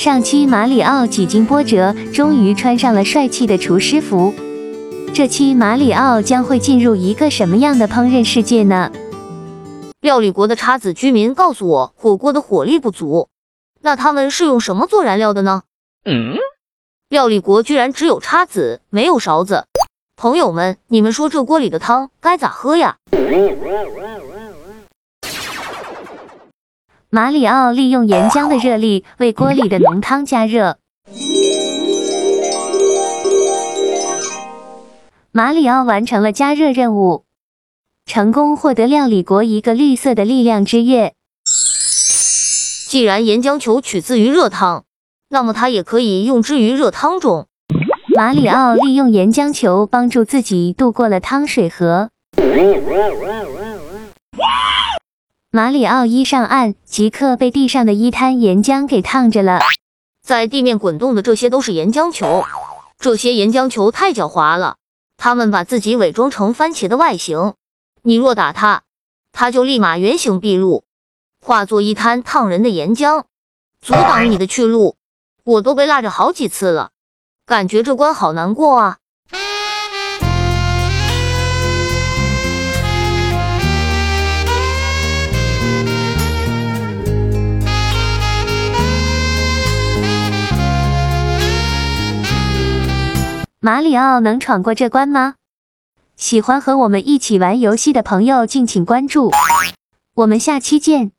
上期马里奥几经波折，终于穿上了帅气的厨师服。这期马里奥将会进入一个什么样的烹饪世界呢？料理国的叉子居民告诉我，火锅的火力不足。那他们是用什么做燃料的呢？嗯，料理国居然只有叉子，没有勺子。朋友们，你们说这锅里的汤该咋喝呀？马里奥利用岩浆的热力为锅里的浓汤加热。马里奥完成了加热任务，成功获得料理国一个绿色的力量之月。既然岩浆球取自于热汤，那么它也可以用之于热汤中。马里奥利用岩浆球帮助自己度过了汤水河。马里奥一上岸，即刻被地上的一滩岩浆给烫着了。在地面滚动的这些都是岩浆球，这些岩浆球太狡猾了，它们把自己伪装成番茄的外形。你若打它，它就立马原形毕露，化作一滩烫人的岩浆，阻挡你的去路。我都被辣着好几次了，感觉这关好难过啊！马里奥能闯过这关吗？喜欢和我们一起玩游戏的朋友，敬请关注。我们下期见。